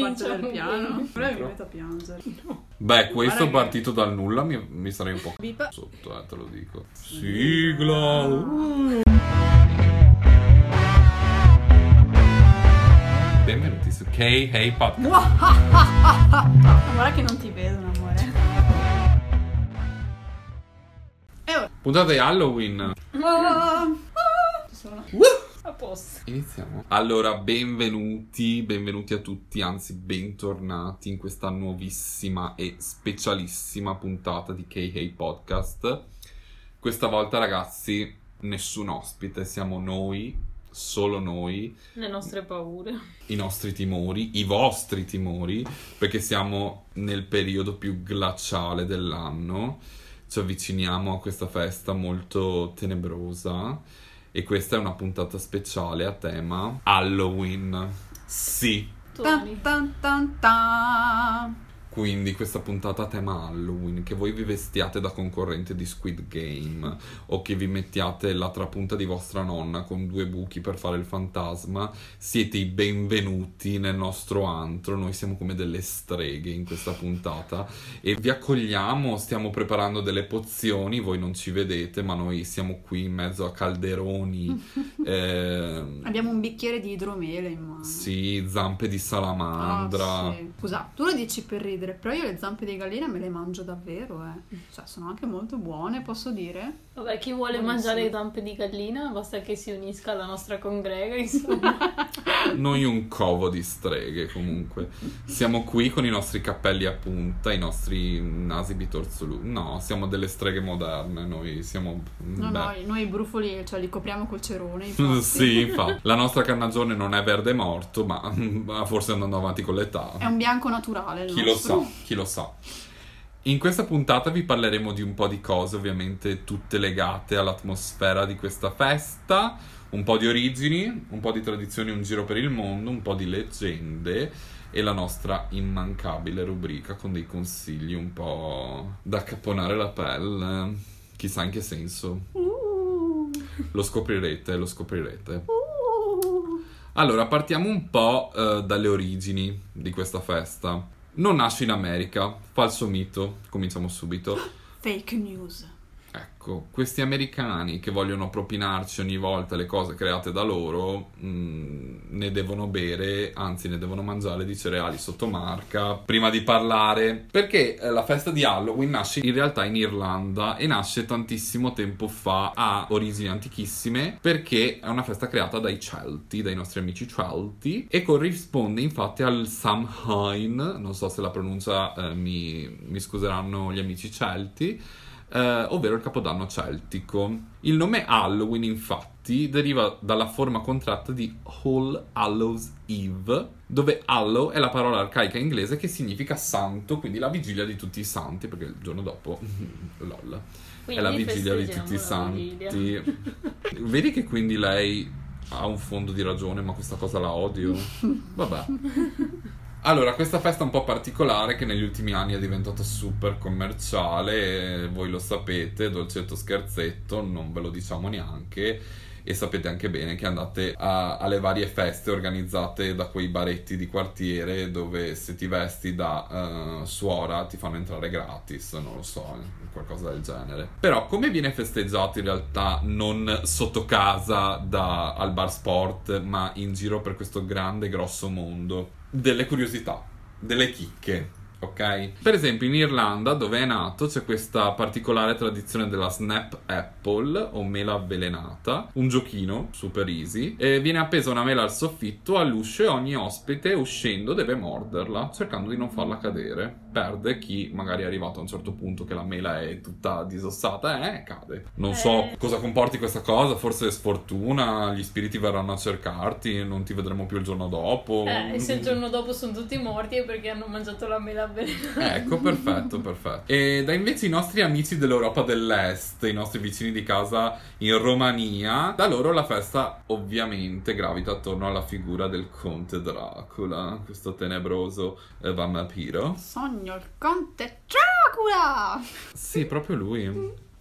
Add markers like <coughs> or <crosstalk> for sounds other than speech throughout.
parte del piano. Ora mi metto a piangere. Beh, questo Guarda che- partito dal nulla mi, mi sarei un po' Bip. sotto, eh, te lo dico. Sigla! Uh. Benvenuti su K Hey Podcast. <laughs> Guarda che non ti vedono, amore. E ora. Di Halloween. Ah, Ci sono. A posto. Iniziamo. Allora, benvenuti, benvenuti a tutti, anzi bentornati in questa nuovissima e specialissima puntata di K Hey Podcast. Questa volta, ragazzi, nessun ospite, siamo noi, solo noi, Le nostre paure. i nostri timori, i vostri timori, perché siamo nel periodo più glaciale dell'anno. Ci avviciniamo a questa festa molto tenebrosa e questa è una puntata speciale a tema Halloween. Sì, Tan, Tony. tan, tan, tan. Quindi questa puntata a tema Halloween, che voi vi vestiate da concorrente di Squid Game o che vi mettiate la trapunta di vostra nonna con due buchi per fare il fantasma, siete i benvenuti nel nostro antro, noi siamo come delle streghe in questa puntata e vi accogliamo, stiamo preparando delle pozioni, voi non ci vedete, ma noi siamo qui in mezzo a calderoni, <laughs> eh, Abbiamo un bicchiere di idromele in mano. sì, zampe di salamandra. Ah, sì. Scusa, tu lo dici per ridere, però io le zampe di gallina me le mangio davvero, eh. Cioè, sono anche molto buone, posso dire? Vabbè, chi vuole Buonissimo. mangiare zampe di gallina basta che si unisca alla nostra congrega, insomma. <laughs> Noi un covo di streghe comunque. Siamo qui con i nostri cappelli a punta, i nostri nasi bitorzolù. No, siamo delle streghe moderne, noi siamo... No, beh. no, noi i brufoli cioè, li copriamo col cerone. <laughs> infatti. Sì, infatti. La nostra carnagione non è verde morto, ma <laughs> ma forse andando avanti con l'età. È un bianco naturale. il Chi lo nostro. sa, chi lo sa. In questa puntata vi parleremo di un po' di cose, ovviamente tutte legate all'atmosfera di questa festa, un po' di origini, un po' di tradizioni, un giro per il mondo, un po' di leggende e la nostra immancabile rubrica con dei consigli un po' da caponare la pelle. Chissà in che senso. Lo scoprirete, lo scoprirete. Allora, partiamo un po' eh, dalle origini di questa festa. Non nasce in America, falso mito, cominciamo subito. Fake news. Ecco, questi americani che vogliono propinarci ogni volta le cose create da loro, mh, ne devono bere, anzi ne devono mangiare di cereali sotto marca prima di parlare. Perché eh, la festa di Halloween nasce in realtà in Irlanda e nasce tantissimo tempo fa, ha origini antichissime, perché è una festa creata dai Celti, dai nostri amici Celti, e corrisponde infatti al Samhain, non so se la pronuncia eh, mi, mi scuseranno gli amici Celti, eh, ovvero il capodanno celtico. Il nome Halloween, infatti, deriva dalla forma contratta di All Hallows Eve, dove Hallow è la parola arcaica inglese che significa santo, quindi la vigilia di tutti i santi, perché il giorno dopo, <laughs> lol, è la Quindi vigilia di tutti i santi. <laughs> Vedi che quindi lei ha un fondo di ragione, ma questa cosa la odio. <laughs> Vabbè. Allora, questa festa è un po' particolare che negli ultimi anni è diventata super commerciale, voi lo sapete, dolcetto scherzetto, non ve lo diciamo neanche e sapete anche bene che andate a- alle varie feste organizzate da quei baretti di quartiere dove se ti vesti da eh, suora ti fanno entrare gratis, non lo so, qualcosa del genere. Però come viene festeggiato in realtà non sotto casa da- al bar sport, ma in giro per questo grande grosso mondo? Delle curiosità, delle chicche. Ok? Per esempio in Irlanda, dove è nato, c'è questa particolare tradizione della snap apple o mela avvelenata, un giochino super easy. E viene appesa una mela al soffitto, all'uscio e ogni ospite uscendo deve morderla, cercando di non farla cadere. Perde chi magari è arrivato a un certo punto che la mela è tutta disossata e cade. Non so Eh. cosa comporti questa cosa, forse è sfortuna, gli spiriti verranno a cercarti, non ti vedremo più il giorno dopo. Eh, e se il giorno dopo sono tutti morti è perché hanno mangiato la mela avvelenata. Ecco, perfetto, perfetto. E da invece i nostri amici dell'Europa dell'Est, i nostri vicini di casa in Romania, da loro la festa ovviamente gravita attorno alla figura del conte Dracula, questo tenebroso eh, vampiro. Sogno il conte Dracula! Sì, proprio lui.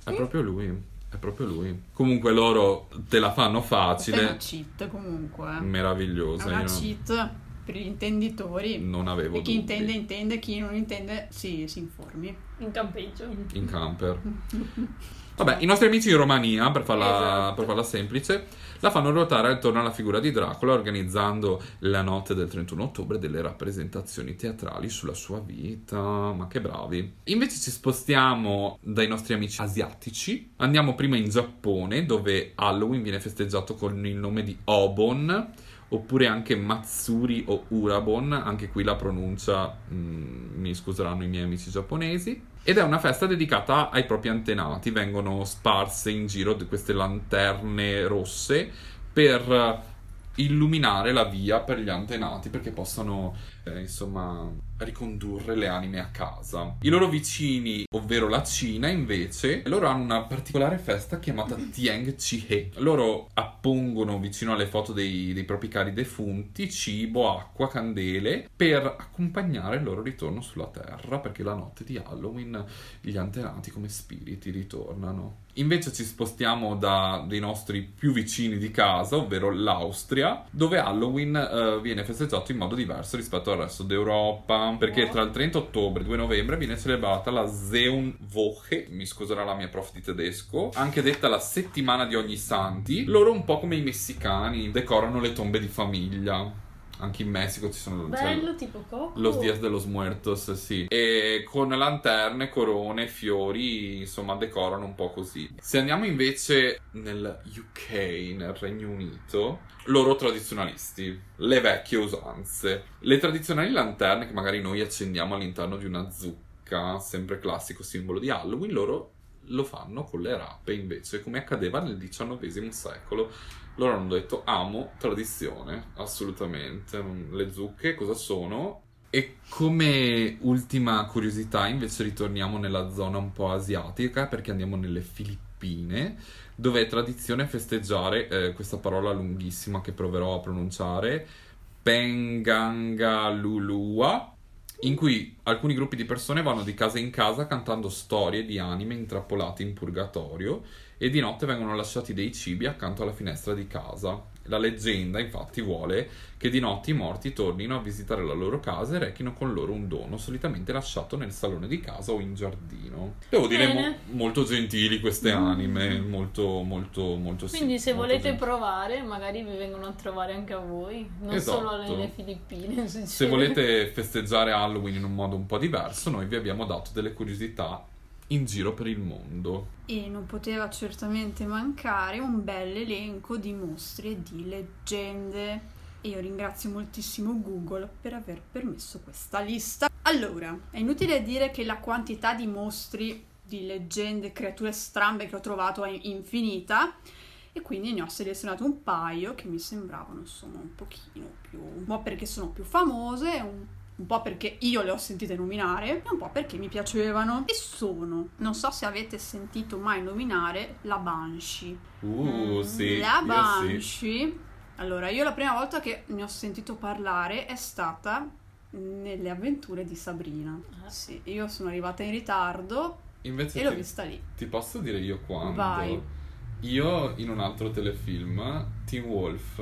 È proprio lui. È proprio lui. Comunque loro te la fanno Questa è una facile. cheat comunque. È Meravigliosa. una io non- cheat. per gli intenditori. Non avevo E chi dubbi. intende intende, chi non intende si, si informi. In campeggio. in camper. <laughs> Vabbè, i nostri amici in Romania, per farla, Esatto. per farla semplice, la fanno ruotare attorno alla figura di Dracula, organizzando la notte del 31 ottobre delle rappresentazioni teatrali sulla sua vita. Ma che bravi! Invece ci spostiamo dai nostri amici asiatici. Andiamo prima in Giappone, dove Halloween viene festeggiato con il nome di Obon. Oppure anche Matsuri o Urabon, anche qui la pronuncia mm, mi scuseranno i miei amici giapponesi. Ed è una festa dedicata ai propri antenati, vengono sparse in giro queste lanterne rosse per illuminare la via per gli antenati perché possano eh, insomma ricondurre le anime a casa. I loro vicini, ovvero la Cina, invece, loro hanno una particolare festa chiamata Tieng Chihe. Loro appongono vicino alle foto dei, dei propri cari defunti cibo, acqua, candele per accompagnare il loro ritorno sulla terra perché la notte di Halloween gli antenati come spiriti ritornano. Invece ci spostiamo da dei nostri più vicini di casa, ovvero l'Austria, dove Halloween eh, viene festeggiato in modo diverso rispetto al resto d'Europa, perché tra il 30 ottobre e il 2 novembre viene celebrata la Seunwoche, mi scuserà la mia prof di tedesco, anche detta la settimana di ogni santi. Loro un po' come i messicani decorano le tombe di famiglia. Anche in Messico ci sono c'è Bello, tipo Coco. Los Dias de los Muertos, sì. E con lanterne, corone, fiori, insomma, decorano un po' così. Se andiamo invece nel UK, nel Regno Unito, loro tradizionalisti, le vecchie usanze. Le tradizionali lanterne che magari noi accendiamo all'interno di una zucca, sempre classico simbolo di Halloween, loro lo fanno con le rape invece, come accadeva nel XIX secolo. Loro hanno detto amo tradizione, assolutamente. Le zucche cosa sono? E come ultima curiosità, invece ritorniamo nella zona un po' asiatica perché andiamo nelle Filippine, dove è tradizione festeggiare eh, questa parola lunghissima che proverò a pronunciare, Pengangalulua, in cui alcuni gruppi di persone vanno di casa in casa cantando storie di anime intrappolate in purgatorio e di notte vengono lasciati dei cibi accanto alla finestra di casa. La leggenda infatti vuole che di notte i morti tornino a visitare la loro casa e rechino con loro un dono, solitamente lasciato nel salone di casa o in giardino. Devo dire mo- Bene. molto gentili queste anime, molto molto molto sì, Quindi se molto volete gentili. provare, magari vi vengono a trovare anche a voi, non Esatto. solo nelle Filippine. <laughs> Se volete festeggiare Halloween in un modo un po' diverso, noi vi abbiamo dato delle curiosità in giro per il mondo. E non poteva certamente mancare un bel elenco di mostri e di leggende. E io ringrazio moltissimo Google per aver permesso questa lista. Allora, è inutile dire che la quantità di mostri, di leggende, creature strambe che ho trovato è infinita. E quindi ne ho selezionato un paio che mi sembravano insomma un pochino più. un po' perché sono più famose, un, un po' perché io le ho sentite nominare e un po' perché mi piacevano. E sono, non so se avete sentito mai nominare la Banshee. Uh, Mm, sì. la io sì. Banshee. Allora, io la prima volta che ne ho sentito parlare è stata nelle avventure di Sabrina. Ah. Sì, io sono arrivata in ritardo Invece e l'ho ti, vista lì. ti posso dire io quando? Vai. Io in un altro telefilm, Teen Wolf,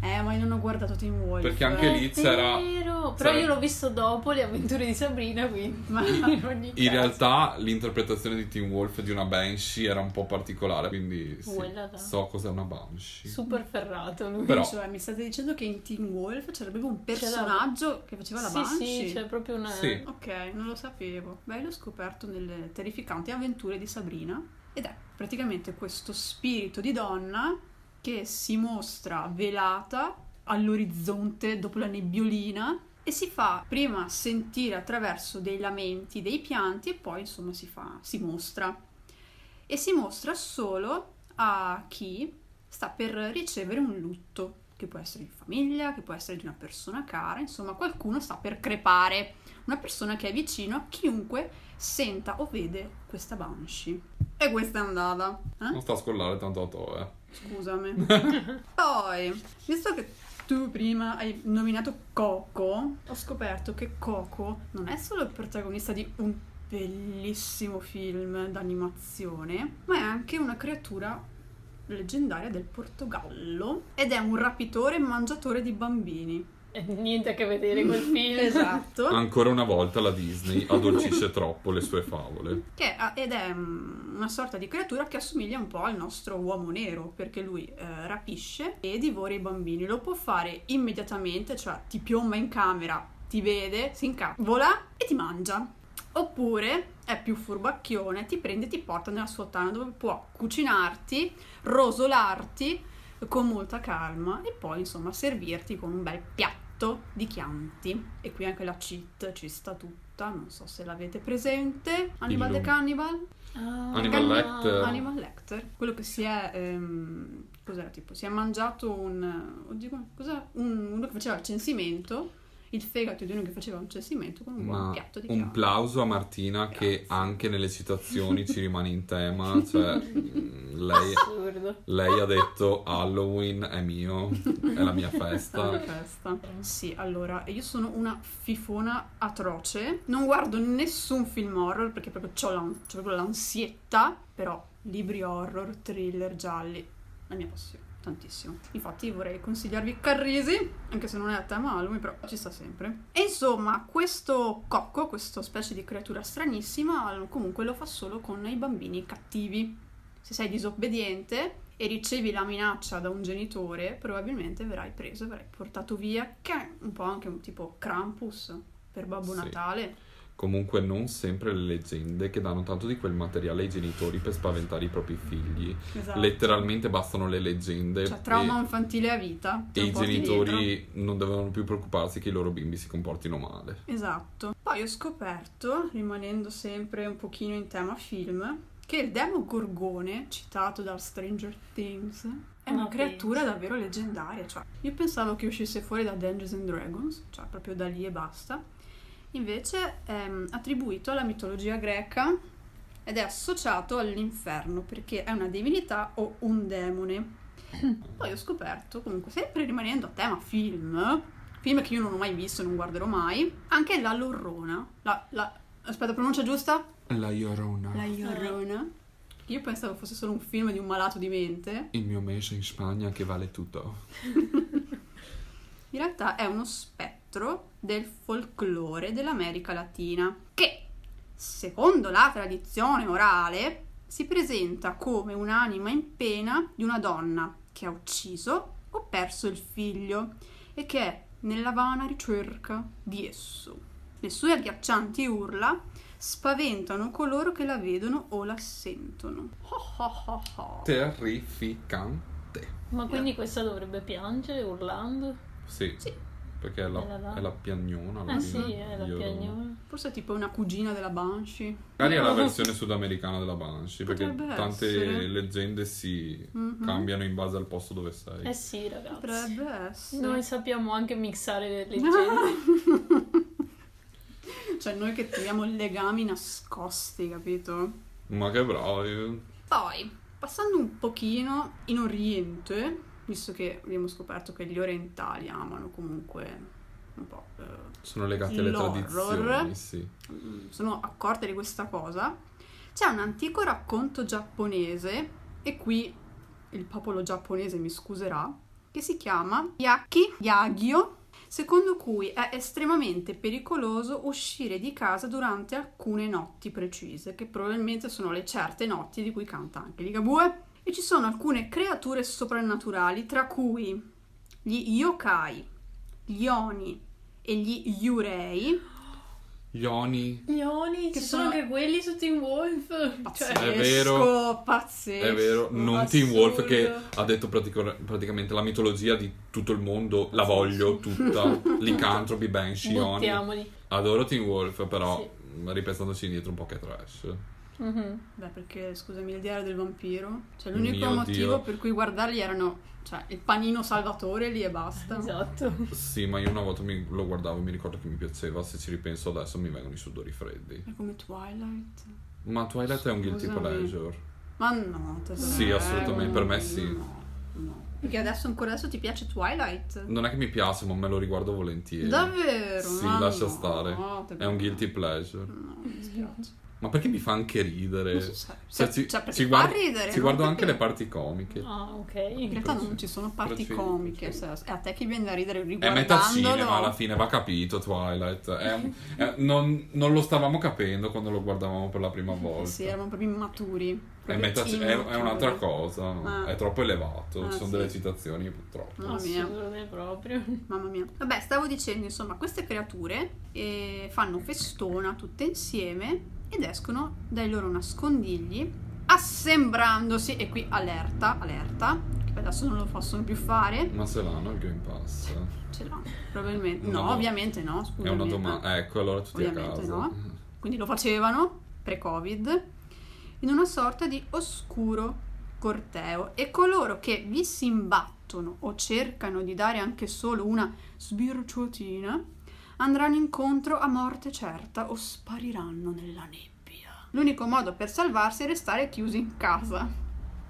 Eh, ma io non ho guardato Teen Wolf. Perché anche lì È c'era- vero, Però c'era- io l'ho visto dopo le avventure di Sabrina, quindi Ma- in <laughs> ogni in caso. realtà l'interpretazione di Teen Wolf di una Banshee era un po' particolare, quindi sì, so cos'è una Banshee. super ferrato lui. Però- Cioè, mi state dicendo che in Teen Wolf c'era proprio un personaggio che faceva la sì, Banshee? sì, c'è proprio una Sì. Ok, non lo sapevo. Beh, l'ho scoperto nelle terrificanti avventure di Sabrina. Ed è praticamente questo spirito di donna che si mostra velata all'orizzonte dopo la nebbiolina e si fa prima sentire attraverso dei lamenti, dei pianti e poi insomma si fa, si mostra. E si mostra solo a chi sta per ricevere un lutto, che può essere di famiglia, che può essere di una persona cara, insomma qualcuno sta per crepare, una persona che è vicino a chiunque senta o vede questa Banshee. E questa è andata. Eh? Non sta a scollare tanto a to, eh. Scusami. <laughs> Poi, visto che tu prima hai nominato Coco, ho scoperto che Coco non è solo il protagonista di un bellissimo film d'animazione, ma è anche una creatura leggendaria del Portogallo ed è un rapitore e mangiatore di bambini. <laughs> Niente a che vedere quel film. Esatto. Ancora una volta la Disney addolcisce <laughs> troppo le sue favole. Che è- ed è mm, una sorta di creatura che assomiglia un po' al nostro uomo nero, perché lui eh, rapisce e divora i bambini. Lo può fare immediatamente, cioè ti piomba in camera, ti vede, si incavola e ti mangia. Oppure è più furbacchione, ti prende e ti porta nella sua tana dove può cucinarti, rosolarti con molta calma e poi insomma servirti con un bel piatto di chianti. E qui anche la cheat ci sta tutta, non so se l'avete presente. Hannibal the Cannibal? Ah, Hannibal no. Lecter. Hannibal Lecter, quello che si è. ehm, cos'era tipo? Si è mangiato un. Oddio, cos'era? Un- uno che faceva il censimento. Il fegato di uno che faceva un censimento con un buon Ma piatto di un chianti. plauso a Martina che Grazie. anche nelle citazioni ci rimane in tema. <laughs> Cioè, mm, lei, lei ha detto Halloween è mio, è la mia festa. <laughs> festa. Sì, allora, io sono una fifona atroce. Non guardo nessun film horror perché proprio ho l'an- l'ansietta. Però libri horror, thriller, gialli, la mia passione. Tantissimo. Infatti vorrei consigliarvi Carrisi, anche se non è a tema Halloween, però ci sta sempre. E insomma, questo cocco, questa specie di creatura stranissima, comunque lo fa solo con i bambini cattivi. Se sei disobbediente e ricevi la minaccia da un genitore, probabilmente verrai preso verrai portato via, che è un po' anche un tipo Krampus per Babbo Sì. Natale. Comunque non sempre le leggende che danno tanto di quel materiale ai genitori per spaventare i propri figli. Esatto. Letteralmente bastano le leggende Cioè, trauma e, infantile a vita. e i genitori non devono più preoccuparsi che i loro bimbi si comportino male. Esatto. Poi ho scoperto, rimanendo sempre un pochino in tema film, che il demo gorgone, citato da Stranger Things, è una Ma creatura davvero leggendaria. Cioè, io pensavo che uscisse fuori da Dungeons and Dragons, cioè proprio da lì e basta. Invece è mm, attribuito alla mitologia greca ed è associato all'inferno perché è una divinità o un demone. <coughs> Poi ho scoperto, comunque, sempre rimanendo a tema film, film che io non ho mai visto e non guarderò mai, anche la Lorrona. La, la- aspetta, pronuncia giusta? La Llorona. La Llorona. Io pensavo fosse solo un film di un malato di mente. Il mio mese in Spagna che vale tutto. <laughs> In realtà è uno spettro del folklore dell'America Latina che, secondo la tradizione orale, si presenta come un'anima in pena di una donna che ha ucciso o perso il figlio e che è nella vana ricerca di esso. Le sue agghiaccianti urla spaventano coloro che la vedono o la sentono. Terrificante. Ma quindi questa dovrebbe piangere urlando? Sì, Sì, perché è la, È la va- è la piagnona. la Eh sì, è la Llorona. piagnona. forse è tipo una cugina della Banshee. Magari è la versione sudamericana della Banshee, perché Potrebbe tante essere. leggende si Mhm. cambiano in base al posto dove sei. Eh sì, ragazzi. Potrebbe essere. Noi sappiamo anche mixare le <laughs> leggende. Cioè, noi che teniamo legami nascosti, capito? Ma che bravi. Poi, passando un pochino in Oriente, visto che abbiamo scoperto che gli orientali amano comunque un po', eh, Sono legati alle tradizioni, sì. mm, sono accorte di questa cosa, c'è un antico racconto giapponese, e qui il popolo giapponese mi scuserà, che si chiama Yaki Yagyo, secondo cui è estremamente pericoloso uscire di casa durante alcune notti precise, che probabilmente sono le certe notti di cui canta anche Ligabue. E ci sono alcune creature soprannaturali, tra cui gli yokai, gli oni e gli yurei, Yoni, Gli Oni, Che ci sono sono- anche quelli su Team Wolf. pazzesco, Cioè, È vero. pazzesco. è vero, non assurdo. Team Wolf che ha detto pratica- praticamente la mitologia di tutto il mondo, la voglio tutta, <laughs> licantropi, banshee, buttiamoli. Adoro Team Wolf, però ripensandoci indietro un po' che trash. Mhm. Beh, perché scusami, il diario del vampiro. Cioè, Mio l'unico motivo Dio. per cui guardarli erano cioè, il panino salvatore lì e basta. Esatto. Sì, ma io una volta mi- lo guardavo e mi ricordo che mi piaceva, se ci ripenso adesso mi vengono i sudori freddi. È come Twilight. Ma Twilight è un guilty Scusami. pleasure. Ma no, tesoro. Sì, assolutamente, per me sì. No, no. Perché adesso ancora adesso ti piace Twilight? Non è che mi piace, ma me lo riguardo volentieri. Davvero? Sì, Ma lascia no, stare. te È un guilty pleasure. No, mi dispiace. Ma perché mi fa anche ridere? Non so Cioè, cioè, perché ci fa guardo, ridere, ci guardo anche le parti comiche. Ah, ok. In realtà non ci sono parti Procedo, comiche, cioè, è a te che viene da ridere È metà cinema, riguardandolo. alla fine va capito Twilight. È un- è- non, non lo stavamo capendo quando lo guardavamo per la prima volta. Sì, eravamo proprio immaturi. È, metà- è- un'altra cosa, Ah. è troppo elevato. Ah, Ci sono sì. delle citazioni purtroppo. Mamma mia. Proprio. Mamma mia. Vabbè, stavo dicendo, insomma, queste creature eh, fanno festona tutte insieme ed escono dai loro nascondigli assembrandosi, e qui allerta, allerta, che adesso non lo possono più fare, Ma se l'hanno il Green Pass? ce l'hanno, probabilmente. No, do- ovviamente no, scusami. È una domanda. Ecco, allora tutti a Ovviamente casa. no. Quindi lo facevano pre-Covid in una sorta di oscuro corteo e coloro che vi si imbattono o cercano di dare anche solo una sbirciuotina andranno incontro a morte certa o spariranno nella nebbia. L'unico modo per salvarsi è restare chiusi in casa.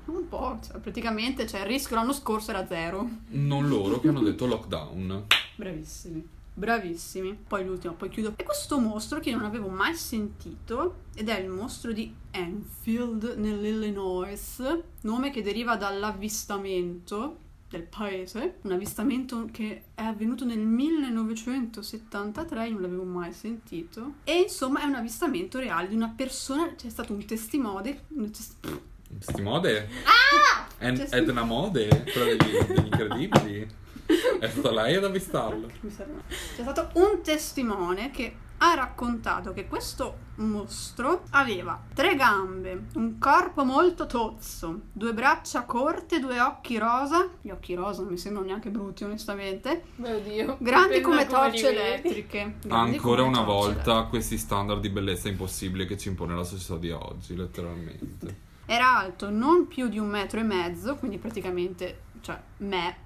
Un po', cioè, praticamente cioè, il rischio l'anno scorso era zero. Non loro che hanno <laughs> detto lockdown. Bravissimi. Bravissimi. Poi l'ultimo, poi chiudo. E questo mostro che non avevo mai sentito ed è il mostro di Enfield nell'Illinois, nome che deriva dall'avvistamento del paese, un avvistamento che è avvenuto nel 1973, io non l'avevo mai sentito. E insomma è un avvistamento reale di una persona, c'è stato un testimone, un tes- Stimode? Ah! Sì. Edna Mode? Quella degli, degli incredibili? È stata lei ad avvistarlo. C'è stato un testimone che ha raccontato che questo mostro aveva tre gambe, un corpo molto tozzo, due braccia corte, due occhi rosa. Gli occhi rosa non mi sembrano neanche brutti, onestamente. Mio Dio. Grandi come torce elettriche. Grandi Ancora una volta questi standard di bellezza impossibili che ci impone la società di oggi, letteralmente. Era alto non più di un metro e mezzo, quindi praticamente, cioè, me,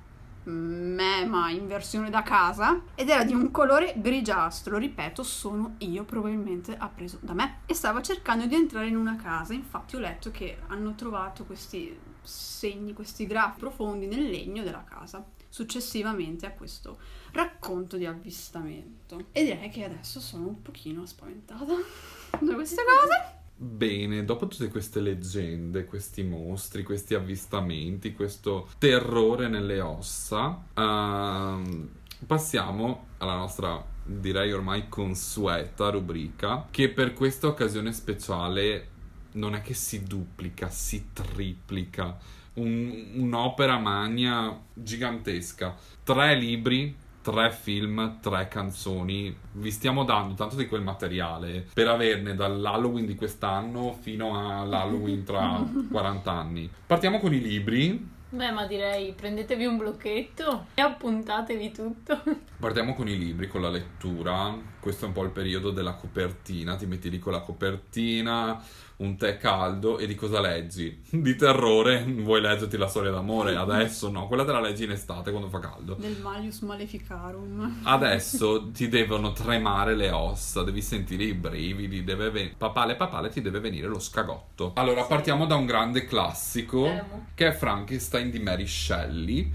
me, ma in versione da casa, ed era di un colore grigiastro, ripeto, sono io probabilmente appreso da me. E stava cercando di entrare in una casa, infatti ho letto che hanno trovato questi segni, questi grafi profondi nel legno della casa, successivamente a questo racconto di avvistamento. E direi che adesso sono un pochino spaventata <laughs> da queste cose. Bene, dopo tutte queste leggende, questi mostri, questi avvistamenti, questo terrore nelle ossa, ehm, passiamo alla nostra, direi ormai consueta rubrica, che per questa occasione speciale non è che si duplica, si triplica. Un- un'opera magna gigantesca. Tre libri, tre film, tre canzoni. Vi stiamo dando tanto di quel materiale per averne dall'Halloween di quest'anno fino all'Halloween tra <laughs> 40 anni. Partiamo con i libri. Beh, ma direi prendetevi un blocchetto e appuntatevi tutto. Partiamo con i libri, con la lettura. Questo è un po' il periodo della copertina. Ti metti lì con la copertina, un tè caldo e di cosa leggi? <laughs> Di terrore. Vuoi leggerti la storia d'amore? Adesso no, quella te la leggi in estate quando fa caldo. Del Malius Maleficarum. Adesso <laughs> ti devono tremare le ossa, devi sentire i brividi, deve ven- papale papale ti deve venire lo scagotto. Allora, partiamo da un grande classico Temo. che è Frankenstein di Mary Shelley.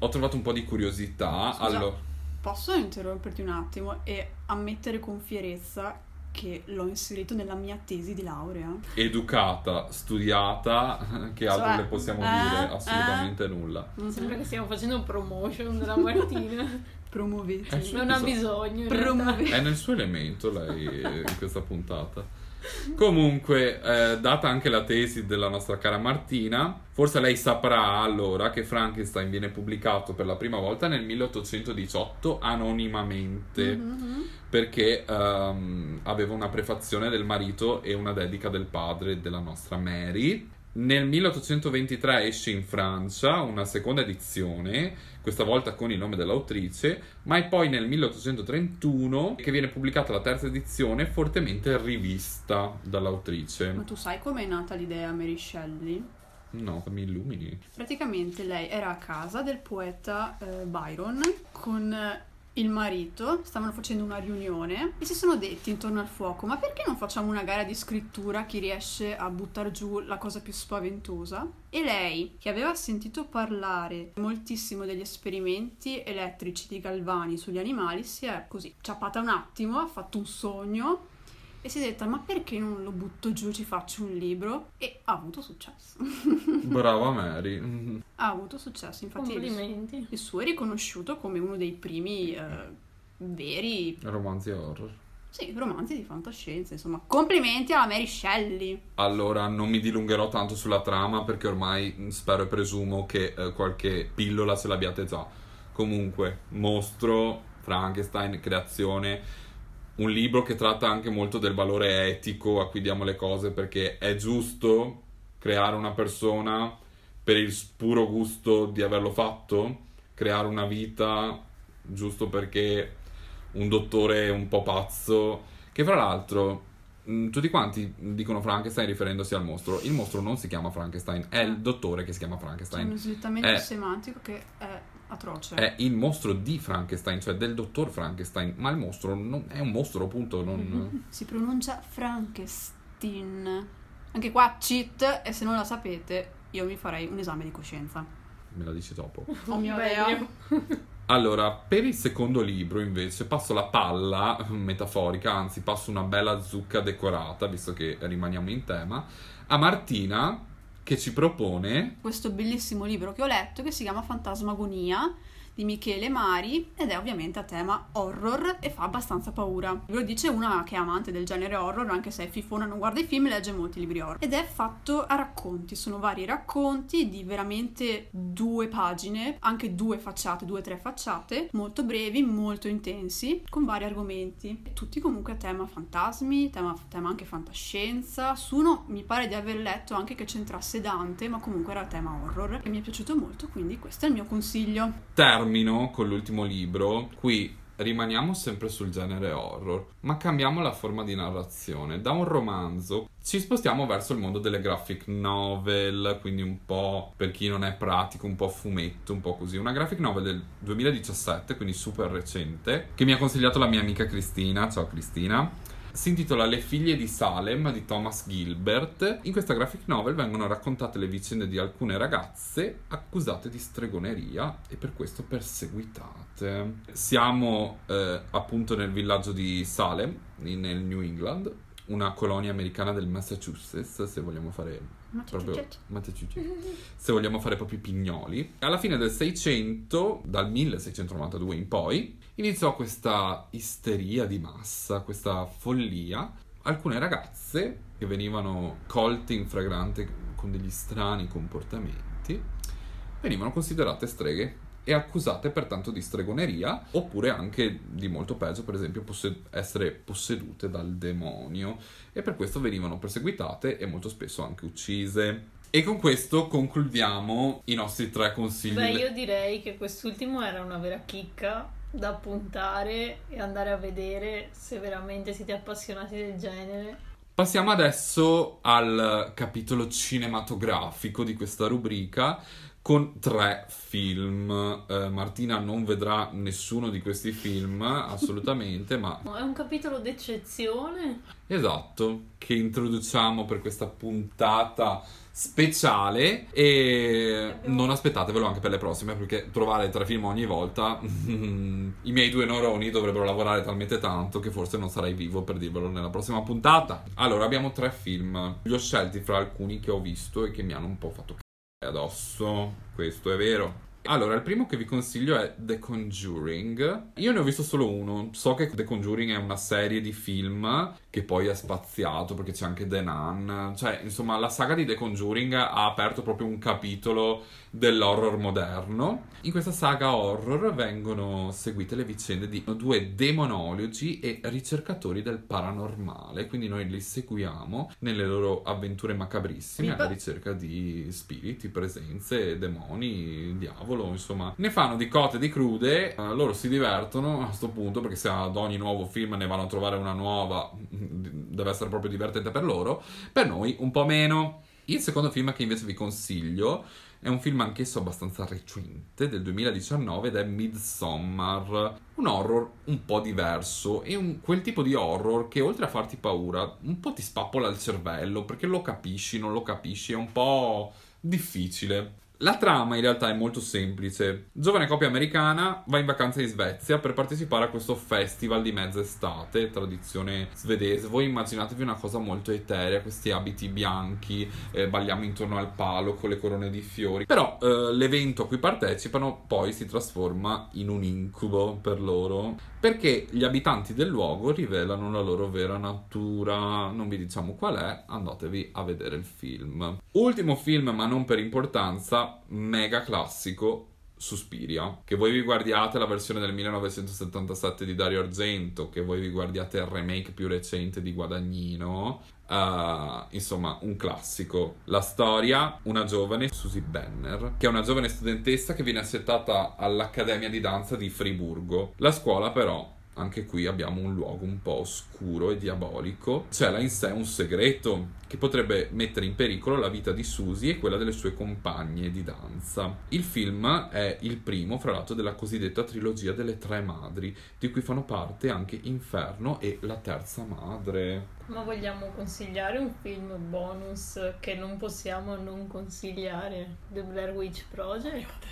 Ho trovato un po' di curiosità. Scusa. Allora, Posso interromperti un attimo e ammettere con fierezza che l'ho inserito nella mia tesi di laurea? educata, studiata, che altro Cioè, le possiamo eh, dire? eh. Assolutamente nulla. Sembra che stiamo facendo un promotion della Martina. <laughs> Promuovete. Eh non ha bisogno. Promuovete. È nel suo elemento lei eh, in questa puntata. Comunque, eh, data anche la tesi della nostra cara Martina, forse lei saprà allora che Frankenstein viene pubblicato per la prima volta nel 1818 anonimamente. Mhm. perché ehm, aveva una prefazione del marito e una dedica del padre della nostra Mary. Nel 1823 esce in Francia una seconda edizione, questa volta con il nome dell'autrice, ma è poi nel 1831 che viene pubblicata la terza edizione fortemente rivista dall'autrice. Ma tu sai com'è nata l'idea Mary Shelley? No, mi illumini. Praticamente lei era a casa del poeta eh, Byron con il marito, stavano facendo una riunione e si sono detti intorno al fuoco, ma perché non facciamo una gara di scrittura chi riesce a buttare giù la cosa più spaventosa? E lei, che aveva sentito parlare moltissimo degli esperimenti elettrici di Galvani sugli animali, si è così ciappata un attimo, ha fatto un sogno e si è detta ma perché non lo butto giù, ci faccio un libro e ha avuto successo. <laughs> Brava Mary. Mm. ha avuto successo, infatti Complimenti. il suo è riconosciuto come uno dei primi eh, veri Romanzi horror. sì, romanzi di fantascienza, insomma, complimenti alla Mary Shelley. Allora, non mi dilungherò tanto sulla trama perché ormai spero e presumo che eh, qualche pillola ce l'abbiate già. Comunque, mostro, Frankenstein, creazione, un libro che tratta anche molto del valore etico a cui diamo le cose perché è giusto creare una persona per il puro gusto di averlo fatto, creare una vita giusto perché un dottore un po' pazzo, che fra l'altro mh, tutti quanti dicono Frankenstein riferendosi al mostro. Il mostro non si chiama Frankenstein, è il dottore che si chiama C'è Frankenstein. uno slittamento Eh. semantico che è atroce. È il mostro di Frankenstein, cioè del dottor Frankenstein, ma il mostro non è un mostro, appunto. Non... Si pronuncia Frankenstein. Anche qua cheat e se non la sapete io mi farei un esame di coscienza. Me la dici dopo. <laughs> Oh mio. Dio. <laughs> Allora, per il secondo libro invece passo la palla <laughs> metaforica, anzi passo una bella zucca decorata, visto che rimaniamo in tema, a Martina che ci propone Questo bellissimo libro che ho letto che si chiama Fantasmagonia di Michele Mari ed è ovviamente a tema horror e fa abbastanza paura. Ve lo dice una che è amante del genere horror, anche se è fifona, non guarda i film, legge molti libri horror. Ed è fatto a racconti, sono vari racconti di veramente due pagine, anche due facciate, due o tre facciate, molto brevi, molto intensi, con vari argomenti. Tutti comunque a tema fantasmi, tema, tema anche fantascienza. Su uno mi pare di aver letto anche che c'entrasse Dante, ma comunque era tema horror e mi è piaciuto molto, quindi questo è il mio consiglio. Termino con l'ultimo libro. Qui rimaniamo sempre sul genere horror, ma cambiamo la forma di narrazione. Da un romanzo ci spostiamo verso il mondo delle graphic novel, quindi un po' per chi non è pratico, un po' fumetto, un po' così. Una graphic novel del 2017, quindi super recente, che mi ha consigliato la mia amica Cristina. Ciao Cristina. Si intitola Le figlie di Salem di Thomas Gilbert. In questa graphic novel vengono raccontate le vicende di alcune ragazze accusate di stregoneria e per questo perseguitate. Siamo eh, appunto nel villaggio di Salem, nel New England, una colonia americana del Massachusetts, se vogliamo fare proprio se vogliamo fare proprio i pignoli. Alla fine del 600, dal 1692 in poi, iniziò questa isteria di massa, questa follia. Alcune ragazze che venivano colte in fragrante con degli strani comportamenti venivano considerate streghe e accusate pertanto di stregoneria oppure anche di molto peggio, per esempio posse- essere possedute dal demonio e per questo venivano perseguitate e molto spesso anche uccise. E con questo concludiamo i nostri tre consigli. Beh, io direi che quest'ultimo era una vera chicca da puntare e andare a vedere se veramente siete appassionati del genere. Passiamo adesso al capitolo cinematografico di questa rubrica con tre film. Eh, Martina non vedrà nessuno di questi film, <laughs> assolutamente, ma È un capitolo d'eccezione. esatto, che introduciamo per questa puntata speciale e non aspettatevelo anche per le prossime perché trovare tre film ogni volta <laughs> i miei due neuroni dovrebbero lavorare talmente tanto che forse non sarei vivo per dirvelo nella prossima puntata allora abbiamo tre film li ho scelti fra alcuni che ho visto e che mi hanno un po' fatto addosso questo è vero allora, il primo che vi consiglio è The Conjuring. Io ne ho visto solo uno. So che The Conjuring è una serie di film che poi è spaziato perché c'è anche The Nun. Cioè, insomma, la saga di The Conjuring ha aperto proprio un capitolo dell'horror moderno. In questa saga horror vengono seguite le vicende di due demonologi e ricercatori del paranormale. Quindi noi li seguiamo nelle loro avventure macabrissime alla ricerca di spiriti, presenze, demoni, diavolo, insomma. Ne fanno di cotte e di crude, eh, loro si divertono a questo punto perché se ad ogni nuovo film ne vanno a trovare una nuova, deve essere proprio divertente per loro. Per noi un po' meno. Il secondo film che invece vi consiglio è un film anch'esso abbastanza recente, del 2019, ed è Midsommar. Un horror un po' diverso e un- quel tipo di horror che oltre a farti paura, un po' ti spappola il cervello perché lo capisci, non lo capisci, è un po' difficile. La trama in realtà è molto semplice. Giovane coppia americana va in vacanza in Svezia per partecipare a questo festival di mezz'estate, tradizione svedese. Voi immaginatevi una cosa molto eterea, questi abiti bianchi, eh, balliamo intorno al palo con le corone di fiori. Però eh, l'evento a cui partecipano poi si trasforma in un incubo per loro, perché gli abitanti del luogo rivelano la loro vera natura. Non vi diciamo qual è, andatevi a vedere il film. Ultimo film, ma non per importanza, mega classico Suspiria, che voi vi guardiate la versione del 1977 di Dario Argento, che voi vi guardiate il remake più recente di Guadagnino, uh, insomma un classico. La storia, una giovane, Susie Benner, che è una giovane studentessa che viene accettata all'Accademia di Danza di Friburgo. La scuola però anche qui abbiamo un luogo un po' oscuro e diabolico. C'è in sé un segreto che potrebbe mettere in pericolo la vita di Susie e quella delle sue compagne di danza. Il film è il primo, fra l'altro, della cosiddetta trilogia delle tre madri, di cui fanno parte anche Inferno e La terza madre. Ma vogliamo consigliare un film bonus che non possiamo non consigliare? The Blair Witch Project?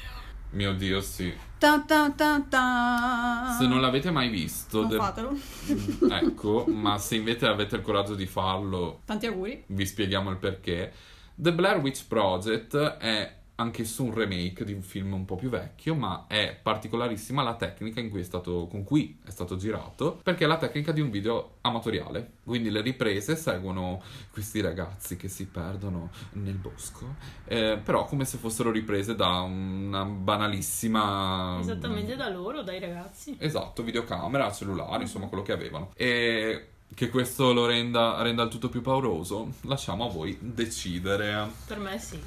Mio Dio, sì. Ta ta ta ta. Se non l'avete mai visto, Non de- fatelo. Mm, ecco, ma se invece avete il coraggio di farlo, Tanti auguri. vi spieghiamo il perché. The Blair Witch Project è anch'esso un remake di un film un po' più vecchio, ma è particolarissima la tecnica in cui è stato, con cui è stato girato, perché è la tecnica di un video amatoriale. Quindi le riprese seguono questi ragazzi che si perdono nel bosco, eh, però come se fossero riprese da una banalissima... Esattamente da loro, dai ragazzi. Esatto, videocamera, cellulare, insomma quello che avevano. E che questo lo renda, renda il tutto più pauroso, lasciamo a voi decidere. Per me sì.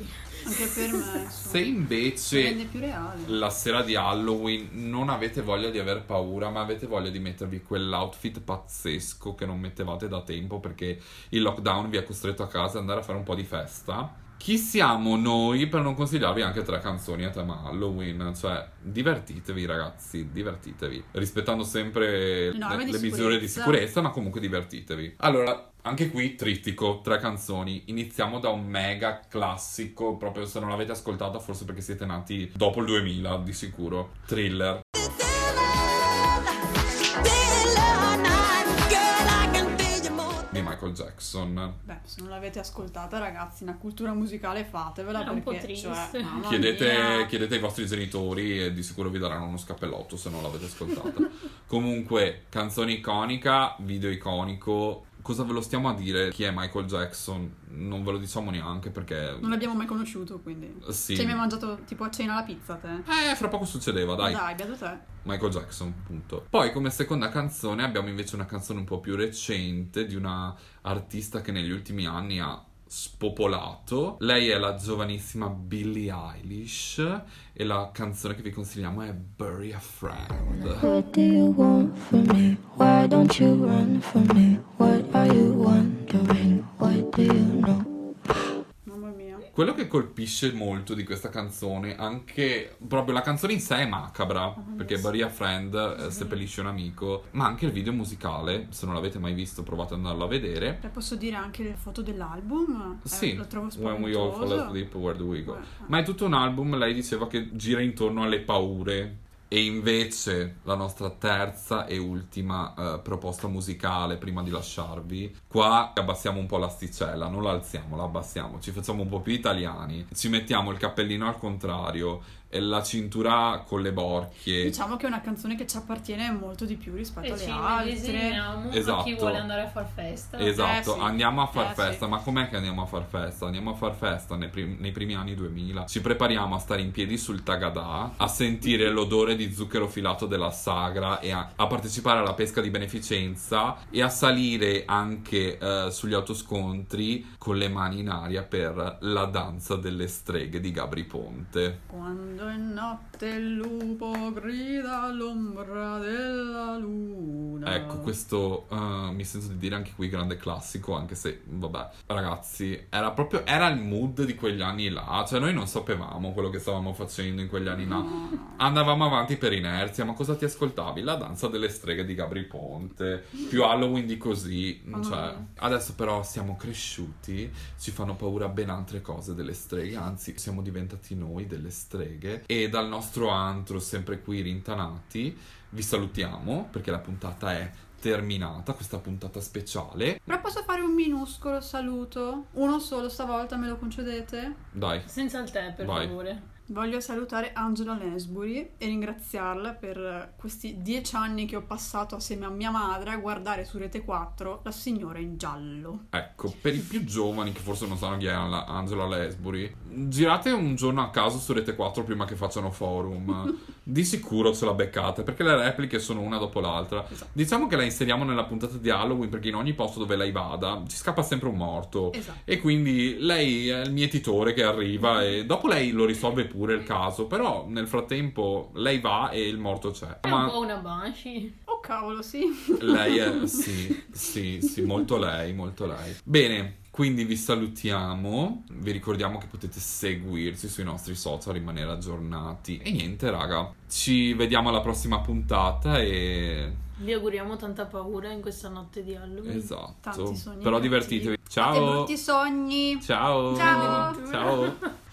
Anche per me. <laughs> Se invece rende più reale. la sera di Halloween non avete voglia di aver paura, ma avete voglia di mettervi quell'outfit pazzesco che non mettevate da tempo perché il lockdown vi ha costretto a casa ad andare a fare un po' di festa. Chi siamo noi per non consigliarvi anche tre canzoni a tema Halloween? Cioè, divertitevi ragazzi, divertitevi. Rispettando sempre Le le, misure di sicurezza. sicurezza, ma comunque divertitevi. Allora, anche qui trittico, tre canzoni. Iniziamo da un mega classico, proprio se non l'avete ascoltato, forse perché siete nati dopo il 2000, di sicuro. Thriller. Michael Jackson. Beh, se non l'avete ascoltata, ragazzi, una cultura musicale fatevela È un po' perché, triste. cioè, Chiedete, chiedete ai vostri genitori e di sicuro vi daranno uno scappellotto se non l'avete ascoltata. <laughs> Comunque, canzone iconica, video iconico. Cosa ve lo stiamo a dire? Chi è Michael Jackson? Non ve lo diciamo neanche perché... Non l'abbiamo mai conosciuto, quindi. Sì. Cioè, mi hai mangiato tipo a cena la pizza, te? Eh, fra poco succedeva, dai. Dai, beato te. Michael Jackson, punto. Poi come seconda canzone abbiamo invece una canzone un po' più recente di una artista che negli ultimi anni ha spopolato. Lei è la giovanissima Billie Eilish e la canzone che vi consigliamo è Bury a Friend. What do you want from me? Why don't you run from me? Colpisce molto di questa canzone, anche proprio la canzone in sé è macabra, perché Bury a Friend eh, seppellisce un amico, ma anche il video musicale, se non l'avete mai visto provate ad andarlo a vedere. Beh, posso dire anche le foto dell'album? Eh, Sì, lo trovo When We All Fall spaventoso. Asleep, Where Do We Go? Eh, Ma è tutto un album, lei diceva che gira intorno alle paure. E invece la nostra terza e ultima eh, proposta musicale prima di lasciarvi, qua abbassiamo un po' l'asticella, non la alziamo, la abbassiamo, ci facciamo un po' più italiani, ci mettiamo il cappellino al contrario la cintura con le borchie. Diciamo che è una canzone che ci appartiene molto di più rispetto E alle ci altre. medesimiamo a Esatto. chi vuole andare a far festa. Esatto, Eh sì. andiamo a far Eh festa, sì. ma com'è che andiamo a far festa? Andiamo a far festa nei, prim- nei primi anni 2000. Ci prepariamo a stare in piedi sul Tagadà, a sentire l'odore di zucchero filato della sagra e a, a partecipare alla pesca di beneficenza e a salire anche eh, sugli autoscontri con le mani in aria per la danza delle streghe di Gabri Ponte. Quando è notte il lupo grida all'ombra della luna. Ecco, questo eh, mi sento di dire anche qui grande classico, anche se, vabbè, ragazzi, era proprio, era il mood di quegli anni là, cioè noi non sapevamo quello che stavamo facendo in quegli anni là, <laughs> andavamo avanti per inerzia, ma cosa ti ascoltavi? La danza delle streghe di Gabri Ponte, più Halloween di così, cioè, adesso però siamo cresciuti, ci fanno paura ben altre cose delle streghe, anzi siamo diventati noi delle streghe e dal nostro antro sempre qui rintanati vi salutiamo perché la puntata è terminata, questa puntata speciale. Però posso fare un minuscolo saluto? Uno solo stavolta, me lo concedete? Dai, Senza il tè, per Vai. favore. Voglio salutare Angela Lesbury e ringraziarla per questi dieci anni che ho passato assieme a mia madre a guardare su Rete 4 La signora in giallo. ecco, per i più giovani che forse non sanno chi è la- Angela Lesbury, girate un giorno a caso su Rete 4 prima che facciano forum. <laughs> Di sicuro ce la beccate perché le repliche sono una dopo l'altra. Esatto. Diciamo che la inseriamo nella puntata di Halloween perché in ogni posto dove lei vada ci scappa sempre un morto. Esatto. E quindi lei è il mietitore che arriva e dopo lei lo risolve pure il caso, però nel frattempo lei va e il morto c'è. È Ma un po' una banshee. Oh cavolo, sì. <laughs> lei è <laughs> sì, sì, sì, molto lei, molto lei. Bene, quindi vi salutiamo, vi ricordiamo che potete seguirci sui nostri social, rimanere aggiornati. E niente, raga, ci vediamo alla prossima puntata e Vi auguriamo tanta paura in questa notte di Halloween. esatto. Tanti sogni Però divertitevi. Ciao. brutti sogni. Ciao. Ciao. Ciao.